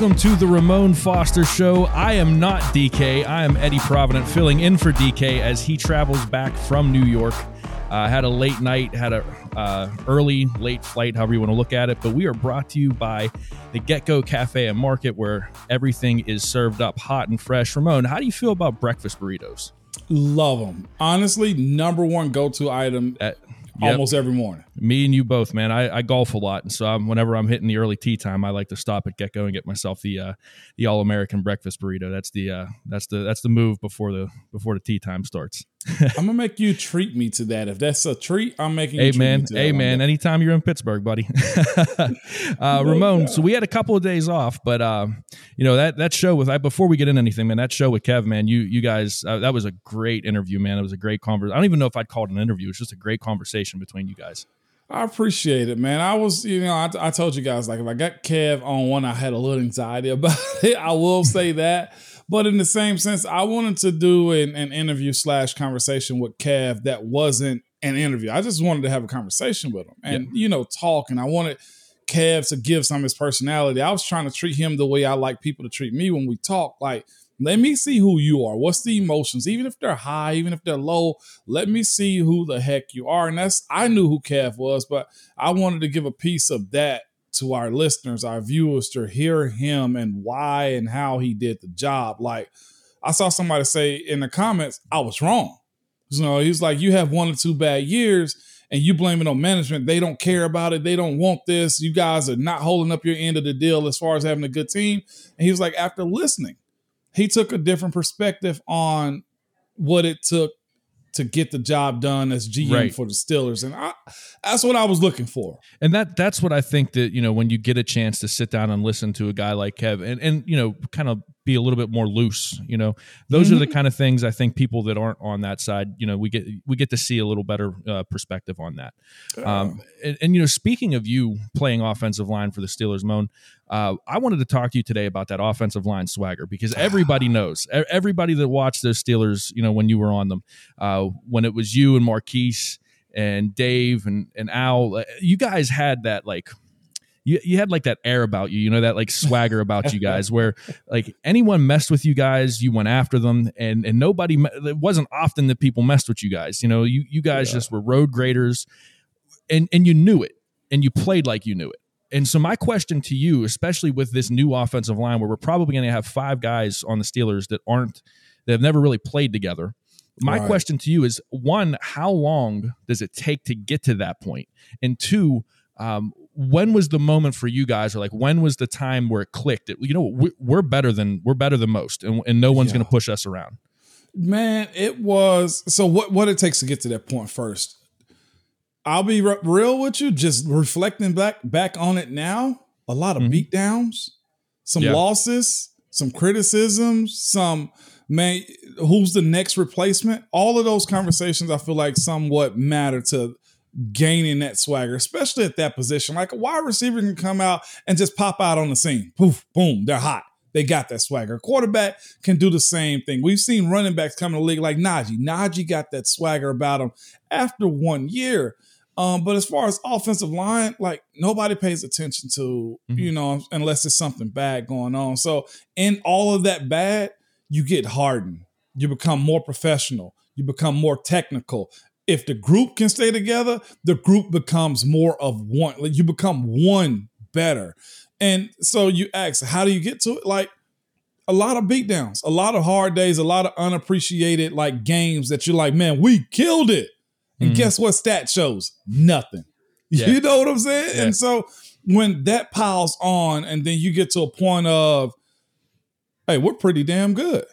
Welcome to the Ramon Foster Show. I am not DK. I am Eddie Provident filling in for DK as he travels back from New York. Uh, had a late night, had a uh, early, late flight, however you want to look at it. But we are brought to you by the Get Go Cafe and Market, where everything is served up hot and fresh. Ramon, how do you feel about breakfast burritos? Love them. Honestly, number one go to item At, yep. almost every morning. Me and you both, man. I, I golf a lot, and so I'm, whenever I'm hitting the early tee time, I like to stop at Get Go and get myself the uh, the All American breakfast burrito. That's the uh, that's the that's the move before the before the tee time starts. I'm gonna make you treat me to that. If that's a treat, I'm making. Hey man, hey man. Anytime you're in Pittsburgh, buddy. uh, Ramon. So we had a couple of days off, but uh, you know that that show with I before we get into anything, man. That show with Kev, man. You you guys, uh, that was a great interview, man. It was a great conversation. I don't even know if I'd call it an interview. It's just a great conversation between you guys. I appreciate it, man. I was, you know, I, I told you guys like if I got Kev on one, I had a little anxiety about it. I will say that. But in the same sense, I wanted to do an, an interview slash conversation with Kev that wasn't an interview. I just wanted to have a conversation with him and, yep. you know, talk. And I wanted Kev to give some of his personality. I was trying to treat him the way I like people to treat me when we talk. Like, let me see who you are. What's the emotions? Even if they're high, even if they're low, let me see who the heck you are. And that's I knew who Kev was, but I wanted to give a piece of that to our listeners, our viewers to hear him and why and how he did the job. Like I saw somebody say in the comments, I was wrong. You know, he's like, you have one or two bad years and you blame it on management. They don't care about it. They don't want this. You guys are not holding up your end of the deal as far as having a good team. And he was like, after listening, he took a different perspective on what it took to get the job done as GM right. for the Steelers, and I, that's what I was looking for. And that that's what I think that you know when you get a chance to sit down and listen to a guy like Kev, and and you know kind of be a little bit more loose. You know, those mm-hmm. are the mm-hmm. kind of things I think people that aren't on that side, you know, we get we get to see a little better uh, perspective on that. Um, and, and, you know, speaking of you playing offensive line for the Steelers, Moan, uh, I wanted to talk to you today about that offensive line swagger because everybody knows, everybody that watched those Steelers, you know, when you were on them, uh, when it was you and Maurkice and Dave and and Al, uh, you guys had that like you, you had like that air about you, you know, that like swagger about you guys where like anyone messed with you guys, you went after them and, and nobody, it wasn't often that people messed with you guys. You know, you, you guys yeah. just were road graders and, and you knew it and you played like you knew it. And so my question to you, especially with this new offensive line where we're probably going to have five guys on the Steelers that aren't, that have never really played together. My right. question to you is one, how long does it take to get to that point? And two, um, when was the moment for you guys or like when was the time where it clicked it, you know we're better than we're better than most and, and no one's yeah. going to push us around man it was so what what it takes to get to that point first i'll be re- real with you just reflecting back back on it now a lot of mm-hmm. beatdowns some yeah. losses some criticisms some man who's the next replacement all of those conversations i feel like somewhat matter to gaining that swagger, especially at that position. Like a wide receiver can come out and just pop out on the scene. Poof, boom, they're hot. They got that swagger. Quarterback can do the same thing. We've seen running backs come in the league like Najee. Najee got that swagger about him after one year. Um, but as far as offensive line, like nobody pays attention to, mm-hmm. you know, unless there's something bad going on. So in all of that bad, you get hardened. You become more professional you become more technical. If the group can stay together, the group becomes more of one. Like you become one better. And so you ask, how do you get to it? Like a lot of beatdowns, a lot of hard days, a lot of unappreciated like games that you're like, man, we killed it. And mm-hmm. guess what stat shows? Nothing. Yeah. You know what I'm saying? Yeah. And so when that piles on, and then you get to a point of, hey, we're pretty damn good.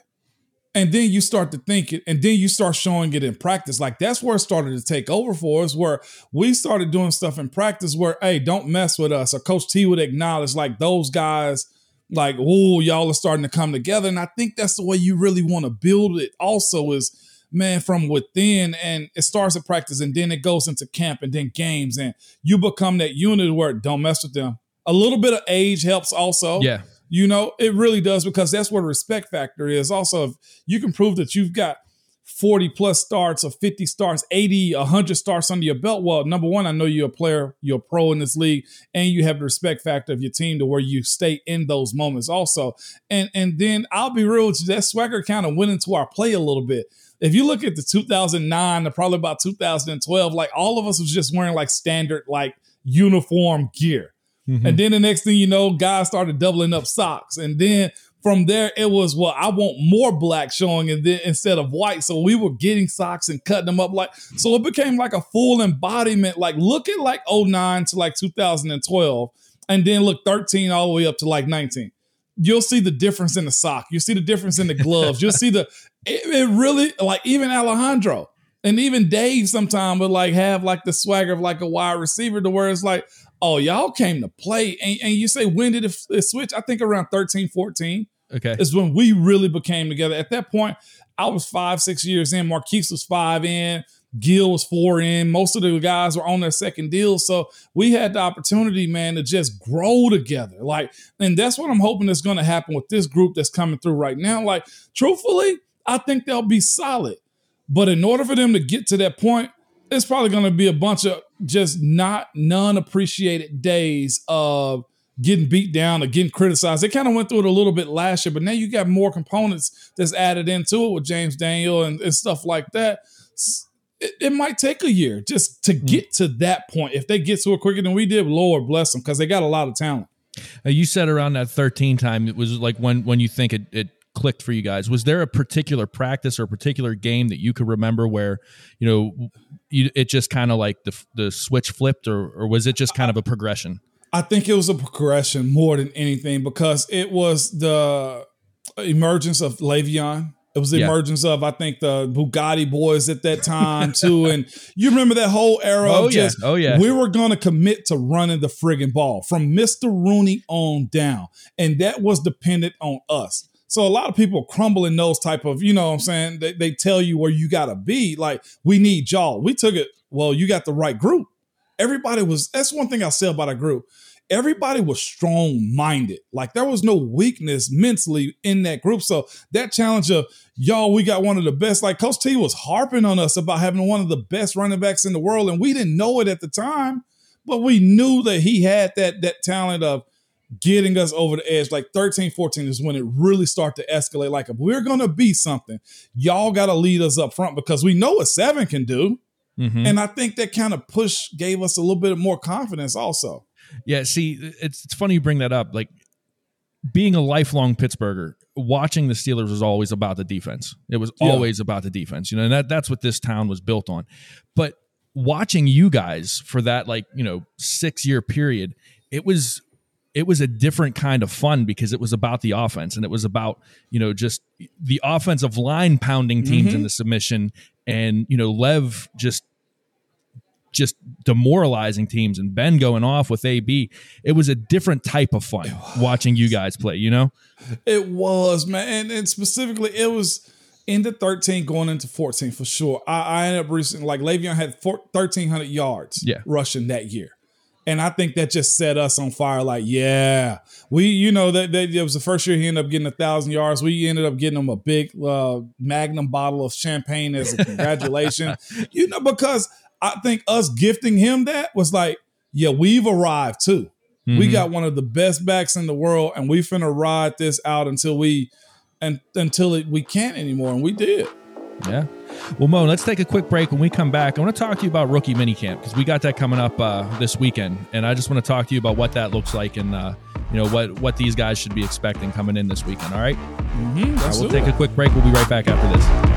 And then you start to think it, and then you start showing it in practice. Like that's where it started to take over for us, where we started doing stuff in practice where, hey, don't mess with us. Or Coach T would acknowledge like those guys, like, oh, y'all are starting to come together. And I think that's the way you really want to build it also is man from within and it starts at practice and then it goes into camp and then games and you become that unit where don't mess with them. A little bit of age helps also. Yeah. You know, it really does because that's where the respect factor is. Also, if you can prove that you've got 40 plus starts or 50 starts, 80, 100 starts under your belt, well, number one, I know you're a player, you're a pro in this league, and you have the respect factor of your team to where you stay in those moments also. And and then I'll be real with you, that swagger kind of went into our play a little bit if you look at the 2009 to probably about 2012, like all of us was just wearing like standard like uniform gear. Mm-hmm. And then the next thing you know, guys started doubling up socks. And then from there, it was, well, I want more black showing and then instead of white. So we were getting socks and cutting them up like so it became like a full embodiment. Like look at like 09 to like 2012, and then look 13 all the way up to like 19 you'll see the difference in the sock. You'll see the difference in the gloves. You'll see the it, it, really like even Alejandro and even Dave sometimes would like have like the swagger of like a wide receiver to where it's like, oh, y'all came to play. And, and you say, when did it, it switch? I think around 13, 14. Okay. Is when we really became together. At that point, I was five, six years in. Maurkice was five in. Gil was four in. Most of the guys were on their second deal. So we had the opportunity, man, to just grow together. Like, and that's what I'm hoping is going to happen with this group that's coming through right now. Like, truthfully, I think they'll be solid. But in order for them to get to that point, it's probably going to be a bunch of just not non appreciated days of getting beat down or getting criticized. They kind of went through it a little bit last year, but now you got more components that's added into it with James Daniel and, and stuff like that it, it, might take a year just to hmm. get to that point. If they get to it quicker than we did, Lord bless them because they got a lot of talent. Uh, you said around that 13 time, it was like when when you think it, it clicked for you guys. Was there a particular practice or a particular game that you could remember where you know you, it just kind of like the the switch flipped, or or was it just kind of a progression? I think it was a progression more than anything because it was the emergence of Le'Veon it was the yeah. emergence of, I think, the Bugatti boys at that time too. and you remember that whole era oh, of just, yeah. oh yeah, we were going to commit to running the friggin' ball from Mr. Rooney on down, and that was dependent on us. So a lot of people crumble in those type of, you know what I'm saying? They, they tell you where you got to be. Like, we need y'all. We took it, well, you got the right group. Everybody was, that's one thing I say about a group everybody was strong minded. Like there was no weakness mentally in that group. So that challenge of y'all, we got one of the best. Like Coach T was harping on us about having one of the best running backs in the world, and we didn't know it at the time, but we knew that he had that that talent of getting us over the edge. Like 13, 14 is when it really started to escalate. Like if we're gonna be something, y'all got to lead us up front because we know what seven can do. Mm-hmm. And I think that kind of push gave us a little bit more confidence also. Yeah, see, it's it's funny you bring that up. Like being a lifelong Pittsburgher, watching the Steelers was always about the defense. It was yeah. always about the defense. You know, and that that's what this town was built on. But watching you guys for that like, you know, 6-year period, it was it was a different kind of fun because it was about the offense and it was about, you know, just the offensive line pounding teams mm-hmm. in the submission and, you know, Lev just just demoralizing teams and Ben going off with AB. It was a different type of fun watching you guys play, you know? It was, man. And, and specifically, it was into 13 going into 14 for sure. I, I ended up recently, like Le'Veon had 1,300 yards yeah. rushing that year. And I think that just set us on fire. Like, yeah, we, you know, that, that it was the first year he ended up getting a thousand yards. We ended up getting him a big uh, Magnum bottle of champagne as a congratulation. you know, because I think us gifting him that was like, yeah, we've arrived too. Mm-hmm. We got one of the best backs in the world, and we finna ride this out until we and until it, we can't anymore, and we did. Yeah. Well, Mo, let's take a quick break. When we come back, I want to talk to you about rookie minicamp because we got that coming up uh, this weekend, and I just want to talk to you about what that looks like and uh, you know what what these guys should be expecting coming in this weekend. All right? Mm-hmm, All right, we'll take a quick break. We'll be right back after this.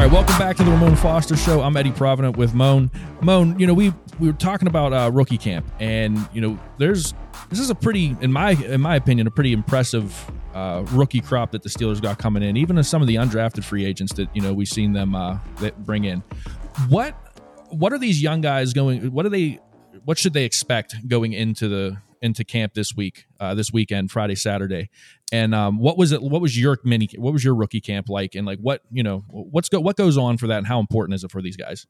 All right, welcome back to the Ramon Foster Show. I'm Eddie Provident with Moan. Moan, you know we we were talking about uh, rookie camp, and you know there's this is a pretty, in my in my opinion, a pretty impressive uh, rookie crop that the Steelers got coming in. Even some of the undrafted free agents that you know we've seen them uh, that bring in. What what are these young guys going? What are they? What should they expect going into the into camp this week, uh, this weekend, Friday, Saturday, and um, what was it? What was your mini? What was your rookie camp like? And like, what you know, what's go what goes on for that, and how important is it for these guys?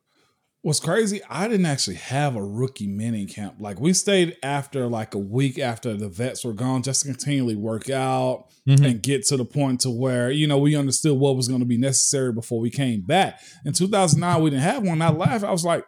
What's crazy, I didn't actually have a rookie mini camp. Like we stayed after like a week after the vets were gone, just to continually work out Mhm. and get to the point to where you know we understood what was going to be necessary before we came back. In 2009, we didn't have one. I laughed. I was like,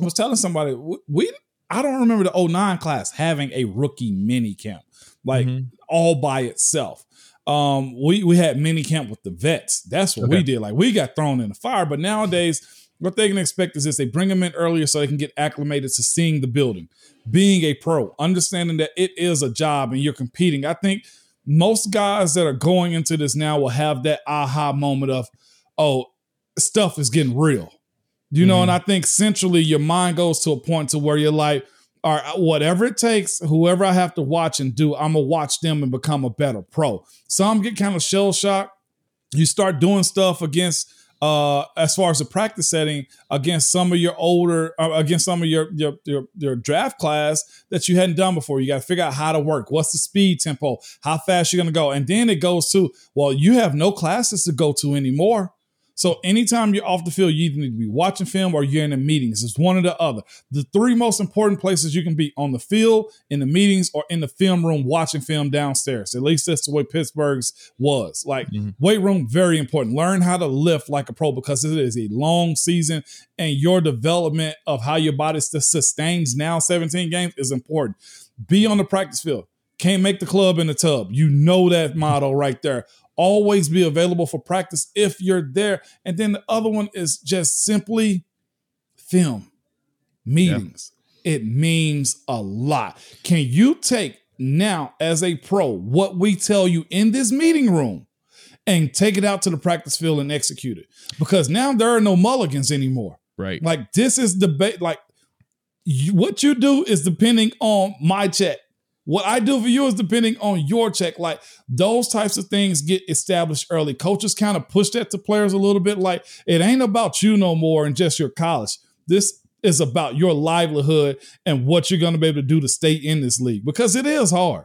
I was telling somebody we- we. I don't remember the 09 class having a rookie mini camp like Mhm. all by itself. Um, we we had mini camp with the vets. That's what Okay. we did. Like we got thrown in the fire. But nowadays, what they can expect is this: they bring them in earlier so they can get acclimated to seeing the building, being a pro, understanding that it is a job and you're competing. I think most guys that are going into this now will have that aha moment of, oh, stuff is getting real. You know, and I think centrally your mind goes to a point to where you're like, all right, whatever it takes, whoever I have to watch and do, I'm gonna watch them and become a better pro. Some get kind of shell shocked. You start doing stuff against uh as far as the practice setting against some of your older uh, against some of your, your your your draft class that you hadn't done before. You got to figure out how to work. What's the speed tempo? How fast you're going to go? And then it goes to well you have no classes to go to anymore so anytime you're off the field, you either need to be watching film or you're in the meetings. It's one or the other. The three most important places you can be on the field, in the meetings, or in the film room watching film downstairs. At least that's the way Pittsburgh's was. Like Mhm. weight room, very important. Learn how to lift like a pro because it is a long season and your development of how your body sustains now 17 games is important. Be on the practice field. Can't make the club in the tub. You know that motto right there always be available for practice if you're there. And then the other one is just simply film meetings. It means a lot. Can you take now as a pro what we tell you in this meeting room and take it out to the practice field and execute it? Because now there are no mulligans anymore. Right. Like this is debate. Like you, what you do is depending on my check. What I do for you is depending on your check. Like those types of things get established early. Coaches kind of push that to players a little bit. Like it ain't about you no more and just your college. This is about your livelihood and what you're going to be able to do to stay in this league because it is hard.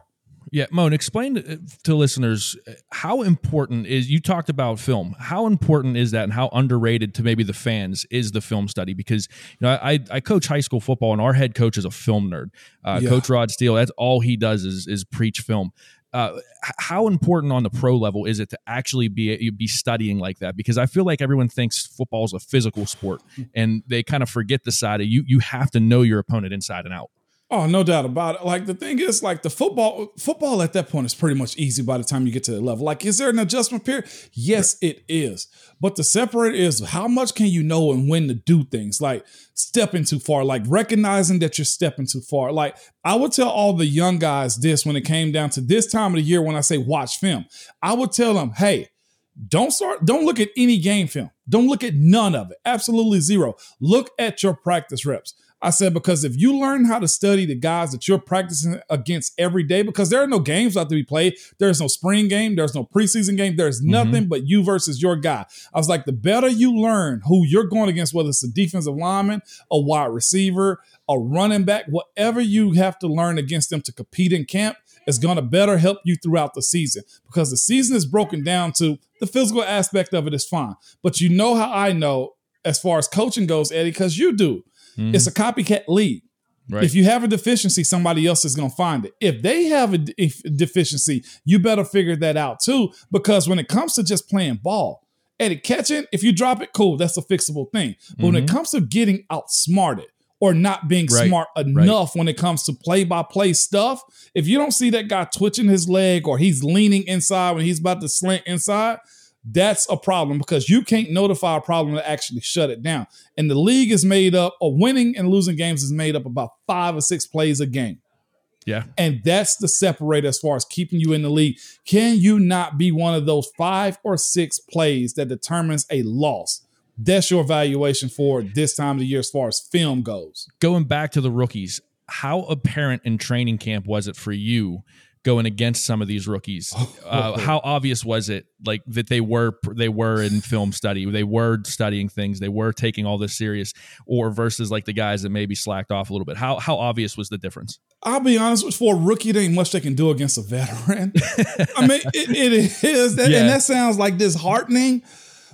Yeah, Moan, explain to, to listeners uh, how important is you talked about film. How important is that, and how underrated to maybe the fans is the film study? Because you know, I I coach high school football, and our head coach is a film nerd. Uh, Yeah. Coach Rod Steele, that's all he does is is preach film. Uh, how important on the pro level is it to actually be be studying like that? Because I feel like everyone thinks football is a physical sport, and they kind of forget the side of you. You have to know your opponent inside and out. Oh, no doubt about it. Like the thing is, like the football, football at that point is pretty much easy by the time you get to the level. Like, is there an adjustment period? Yes, it is. But the separate is how much can you know and when to do things? Like stepping too far, like recognizing that you're stepping too far. Like I would tell all the young guys this when it came down to this time of the year when I say watch film. I would tell them, hey, don't start, don't look at any game film. Don't look at none of it. Absolutely zero. Look at your practice reps. I said, because if you learn how to study the guys that you're practicing against every day, because there are no games out to be played, there's no spring game, there's no preseason game, there's mm-hmm. nothing but you versus your guy. I was like, the better you learn who you're going against, whether it's a defensive lineman, a wide receiver, a running back, whatever you have to learn against them to compete in camp is going to better help you throughout the season because the season is broken down to the physical aspect of it is fine. But you know how I know as far as coaching goes, Eddie, because you do. Mm-hmm. It's a copycat league. Right. If you have a deficiency, somebody else is going to find it. If they have a deficiency, you better figure that out too. Because when it comes to just playing ball, Eddie, catching, if you drop it, cool, that's a fixable thing. But mm-hmm. when it mm-hmm. comes to getting outsmarted or not being right. smart enough right. when it comes to play by play stuff, if you don't see that guy twitching his leg or he's leaning inside when he's about to slant inside, that's a problem because you can't notify a problem to actually shut it down. And the league is made up, of winning and losing games is made up about five or six plays a game. Yeah. And that's the separator as far as keeping you in the league. Can you not be one of those five or six plays that determines a loss? That's your evaluation for this time of the year as far as film goes. Going back to the rookies, how apparent in training camp was it for you going against some of these rookies. Uh, how obvious was it, like that they were they were in film study, they were studying things, they were taking all this serious, or versus like the guys that maybe slacked off a little bit? How how obvious was the difference? I'll be honest with for a rookie, there ain't much they can do against a veteran. I mean, it, it is, that, yeah. and that sounds like disheartening.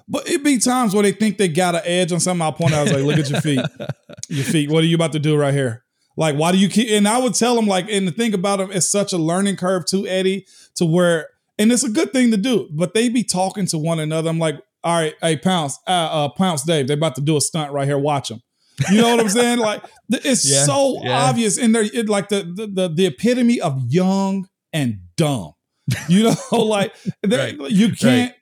But it be times where they think they got an edge on something. I'll point out, I was like, look at your feet. Your feet. What are you about to do right here? Like, why do you keep? And I would tell them, like, and the thing about them, it's such a learning curve too, Eddie, to where, and it's a good thing to do, but they be talking to one another. I'm like, all right, hey, Pounce, uh, uh Pounce Dave, they're about to do a stunt right here. Watch them. You know what I'm saying? Like, it's yeah, so yeah. obvious. And they're it, like the, the, the, the epitome of young and dumb. You know, like, right. you can't, right.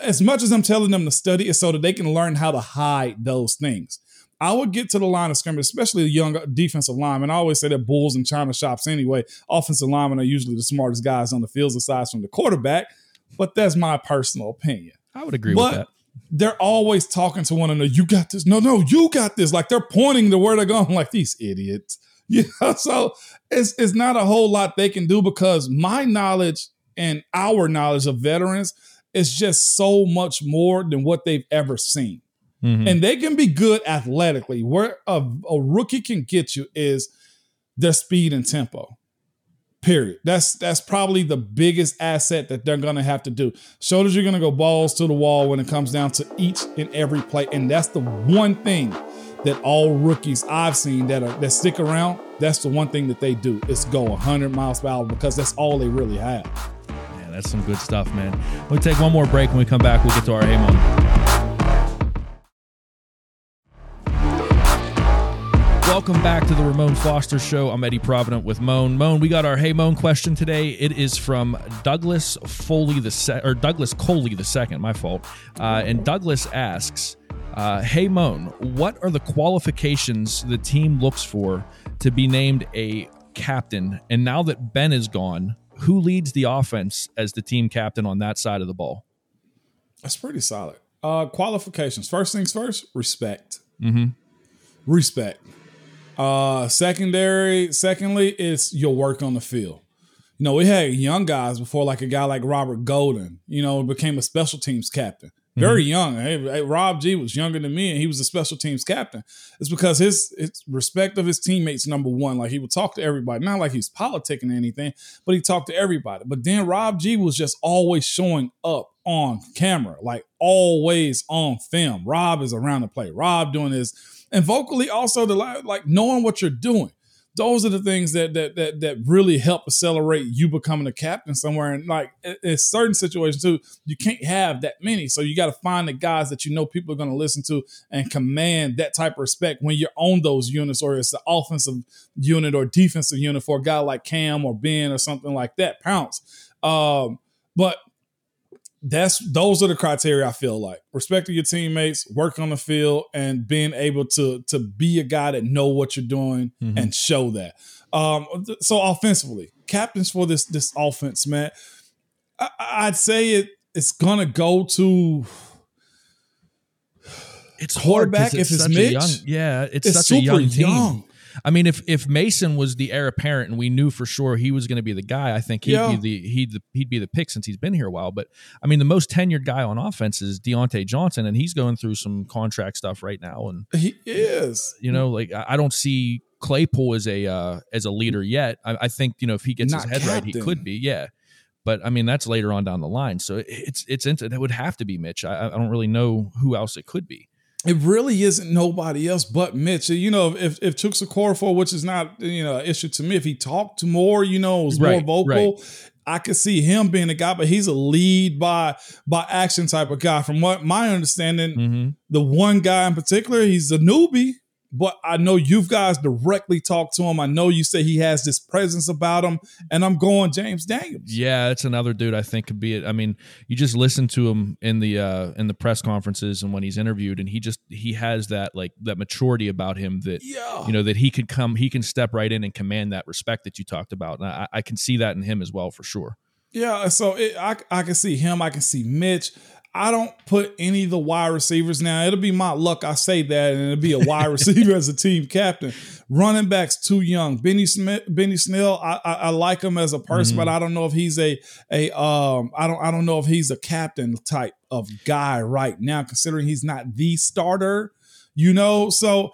as much as I'm telling them to study, is so that they can learn how to hide those things. I would get to the line of scrimmage, especially the young defensive lineman. I always say that bulls and china shops anyway. Offensive linemen are usually the smartest guys on the fields aside from the quarterback, but that's my personal opinion. I would agree but with that. They're always talking to one another. You got this. No, no, you got this. Like they're pointing to where they're going, like these idiots. You know, so it's it's not a whole lot they can do because my knowledge and our knowledge of veterans is just so much more than what they've ever seen. Mm-hmm. And they can be good athletically. Where a, a rookie can get you is their speed and tempo. Period. That's that's probably the biggest asset that they're gonna have to do. Shoulders are gonna go balls to the wall when it comes down to each and every play. And that's the one thing that all rookies I've seen that are that stick around, that's the one thing that they do is go 100 miles per hour because that's all they really have. Man, that's some good stuff, man. We'll take one more break. When we come back, we'll get to our A moment. Welcome back to the Ramon Foster Show. I'm Eddie Provident with Moan. Moan, we got our Hey Moan question today. It is from Douglas Foley the se- or Douglas Coley the second. My fault. Uh, and Douglas asks, uh, "Hey Moan, what are the qualifications the team looks for to be named a captain? And now that Ben is gone, who leads the offense as the team captain on that side of the ball?" That's pretty solid. Uh, qualifications. First things first. Respect. Mm-hmm. Respect uh, secondary, secondly, it's your work on the field. You know, we had young guys before, like a guy like Robert Golden, you know, became a special teams captain. Very mm-hmm. young. Hey, Rob G was younger than me, and he was a special teams captain. It's because his, his respect of his teammates, number one. Like he would talk to everybody, not like he's politicking or anything, but he talked to everybody. But then Rob G was just always showing up on camera, like always on film. Rob is around the play. Rob doing his and vocally also the like knowing what you're doing. those are the things that that that that really help accelerate you becoming a captain somewhere. And like in certain situations too, you can't have that many. So you got to find the guys that you know people are going to listen to and command that type of respect when you're on those units, or it's the offensive unit or defensive unit for a guy like Cam or Ben or something like that. Pounce. Um, but that's those are the criteria I feel like respecting your teammates, work on the field, and being able to to be a guy that know what you're doing mm-hmm. and show that. Um, so offensively, captains for this this offense, man, I, would say it it's gonna go to. It's quarterback if it's Mitch. Young, yeah, it's, it's such a young team. Young. I mean, if if Mason was the heir apparent and we knew for sure he was going to be the guy, I think he'd yeah. be the he'd the, he'd be the pick since he's been here a while. But I mean, the most tenured guy on offense is Diontae Johnson, and he's going through some contract stuff right now. And he is, you know, like I don't see Claypool as a uh, as a leader yet. I, I think you know if he gets Not his head captain. right, he could be. Yeah. But I mean that's later on down the line, so it's it's into that would have to be Mitch. I, I don't really know who else it could be it really isn't nobody else but Mitch. You know, if if Chuks Okorafor, which is not you know an issue to me, if he talked more, you know, was right, more vocal, right. I could see him being a guy. But he's a lead by by action type of guy. From what my understanding, mm-hmm. the one guy in particular, he's a newbie but I know you guys directly talked to him. I know you say he has this presence about him, and I'm going James Daniels. Yeah, it's another dude I think could be it. I mean, you just listen to him in the uh in the press conferences and when he's interviewed, and he just he has that like that maturity about him that yeah. you know that he can come, he can step right in and command that respect that you talked about, and I, I can see that in him as well for sure. Yeah, so it, I I can see him. I can see Mitch. I don't put any of the wide receivers now. It'll be my luck. I say that, and it'll be a wide receiver as a team captain. Running backs too young. Benny Smith, Benny Snell. I, I, I like him as a person, mm-hmm. but I don't know if he's a a um. I don't I don't know if he's a captain type of guy right now, considering he's not the starter. You know, so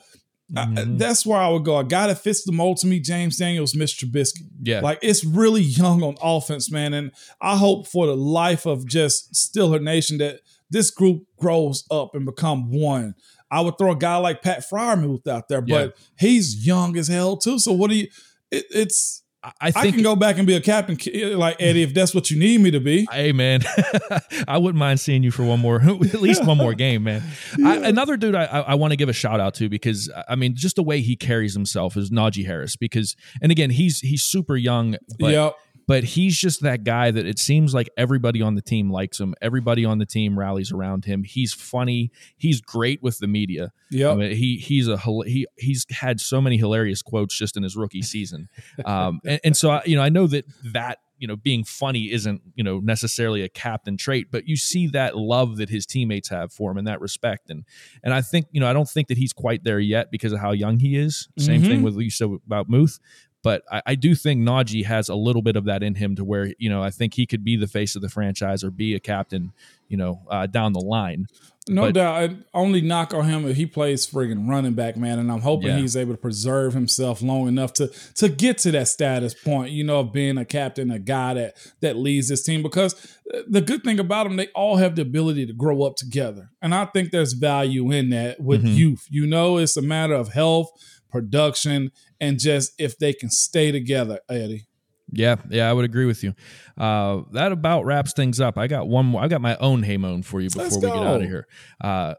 Mm-hmm. that's where I would go. A guy that fits the mold to me, James Daniels, Mr. Trubisky. Yeah. Like it's really young on offense, man. And I hope for the life of just Steeler Nation that this group grows up and become one. I would throw a guy like Pat Freiermuth out there, but yeah. he's young as hell too. So what do you it, it's I think I can go back and be a captain, like Eddie, if that's what you need me to be. Hey, man, I wouldn't mind seeing you for one more, at least one more game, man. Yeah. I, another dude I, I want to give a shout out to because I mean, just the way he carries himself is Najee Harris. Because, and again, he's he's super young, but yep but he's just that guy that it seems like everybody on the team likes him. Everybody on the team rallies around him. He's funny. He's great with the media. Yeah, I mean, he he's a he he's had so many hilarious quotes just in his rookie season. Um, and, and so I, you know I know that that you know being funny isn't you know necessarily a captain trait but you see that love that his teammates have for him and that respect and and i think you know i don't think that he's quite there yet because of how young he is same mm-hmm. thing with you said about muth but I, I, do think Najee has a little bit of that in him to where, you know, I think he could be the face of the franchise or be a captain, you know, uh, down the line. No but, doubt. I only knock on him if he plays friggin' running back, man. And I'm hoping yeah. he's able to preserve himself long enough to to get to that status point, you know, of being a captain, a guy that that leads this team. Because uh, the good thing about them, they all have the ability to grow up together. And I think there's value in that with mm-hmm. youth. You know, it's a matter of health production, and just if they can stay together, Eddie. Yeah, yeah, I would agree with you. Uh, that about wraps things up. I got one more. I got my own Hey Moan for you before we get out of here. Uh,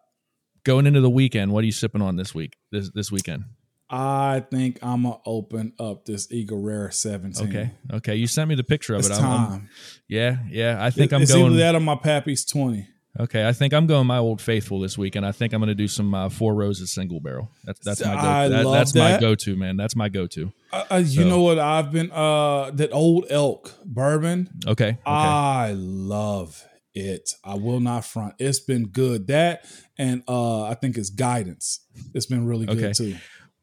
going into the weekend, what are you sipping on this week? This this weekend? I think I'm gonna open up this Eagle Rare 17. Okay, okay. You sent me the picture of it's it. Time. I'm, yeah, yeah. I think it, I'm going. Either that or my Pappy's 20. Okay, I think I'm going my old faithful this week, and I think I'm going to do some uh, Four Roses single barrel. That's that's my go. That, that's that. my go to man. That's my go to. Uh, uh, you so. know what? I've been uh that old elk bourbon. Okay, okay. I love it. I will not front. It's been good. That and uh I think it's guidance. It's been really good okay. too.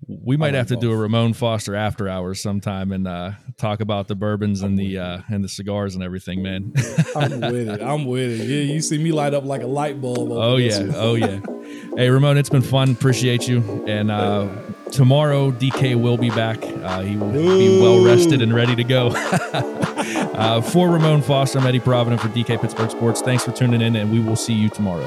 We might have to do a Ramon Foster after hours sometime and uh, talk about the bourbons and the uh, and the cigars and everything, man. I'm with it. I'm with it. Yeah, you see me light up like a light bulb. Oh yeah, oh yeah. Hey Ramon, it's been fun. Appreciate you. And uh, tomorrow, DK will be back. Uh, he will Ooh. be well rested and ready to go. Uh, for Ramon Foster, I'm Eddie Provident for DK Pittsburgh Sports. Thanks for tuning in, and we will see you tomorrow.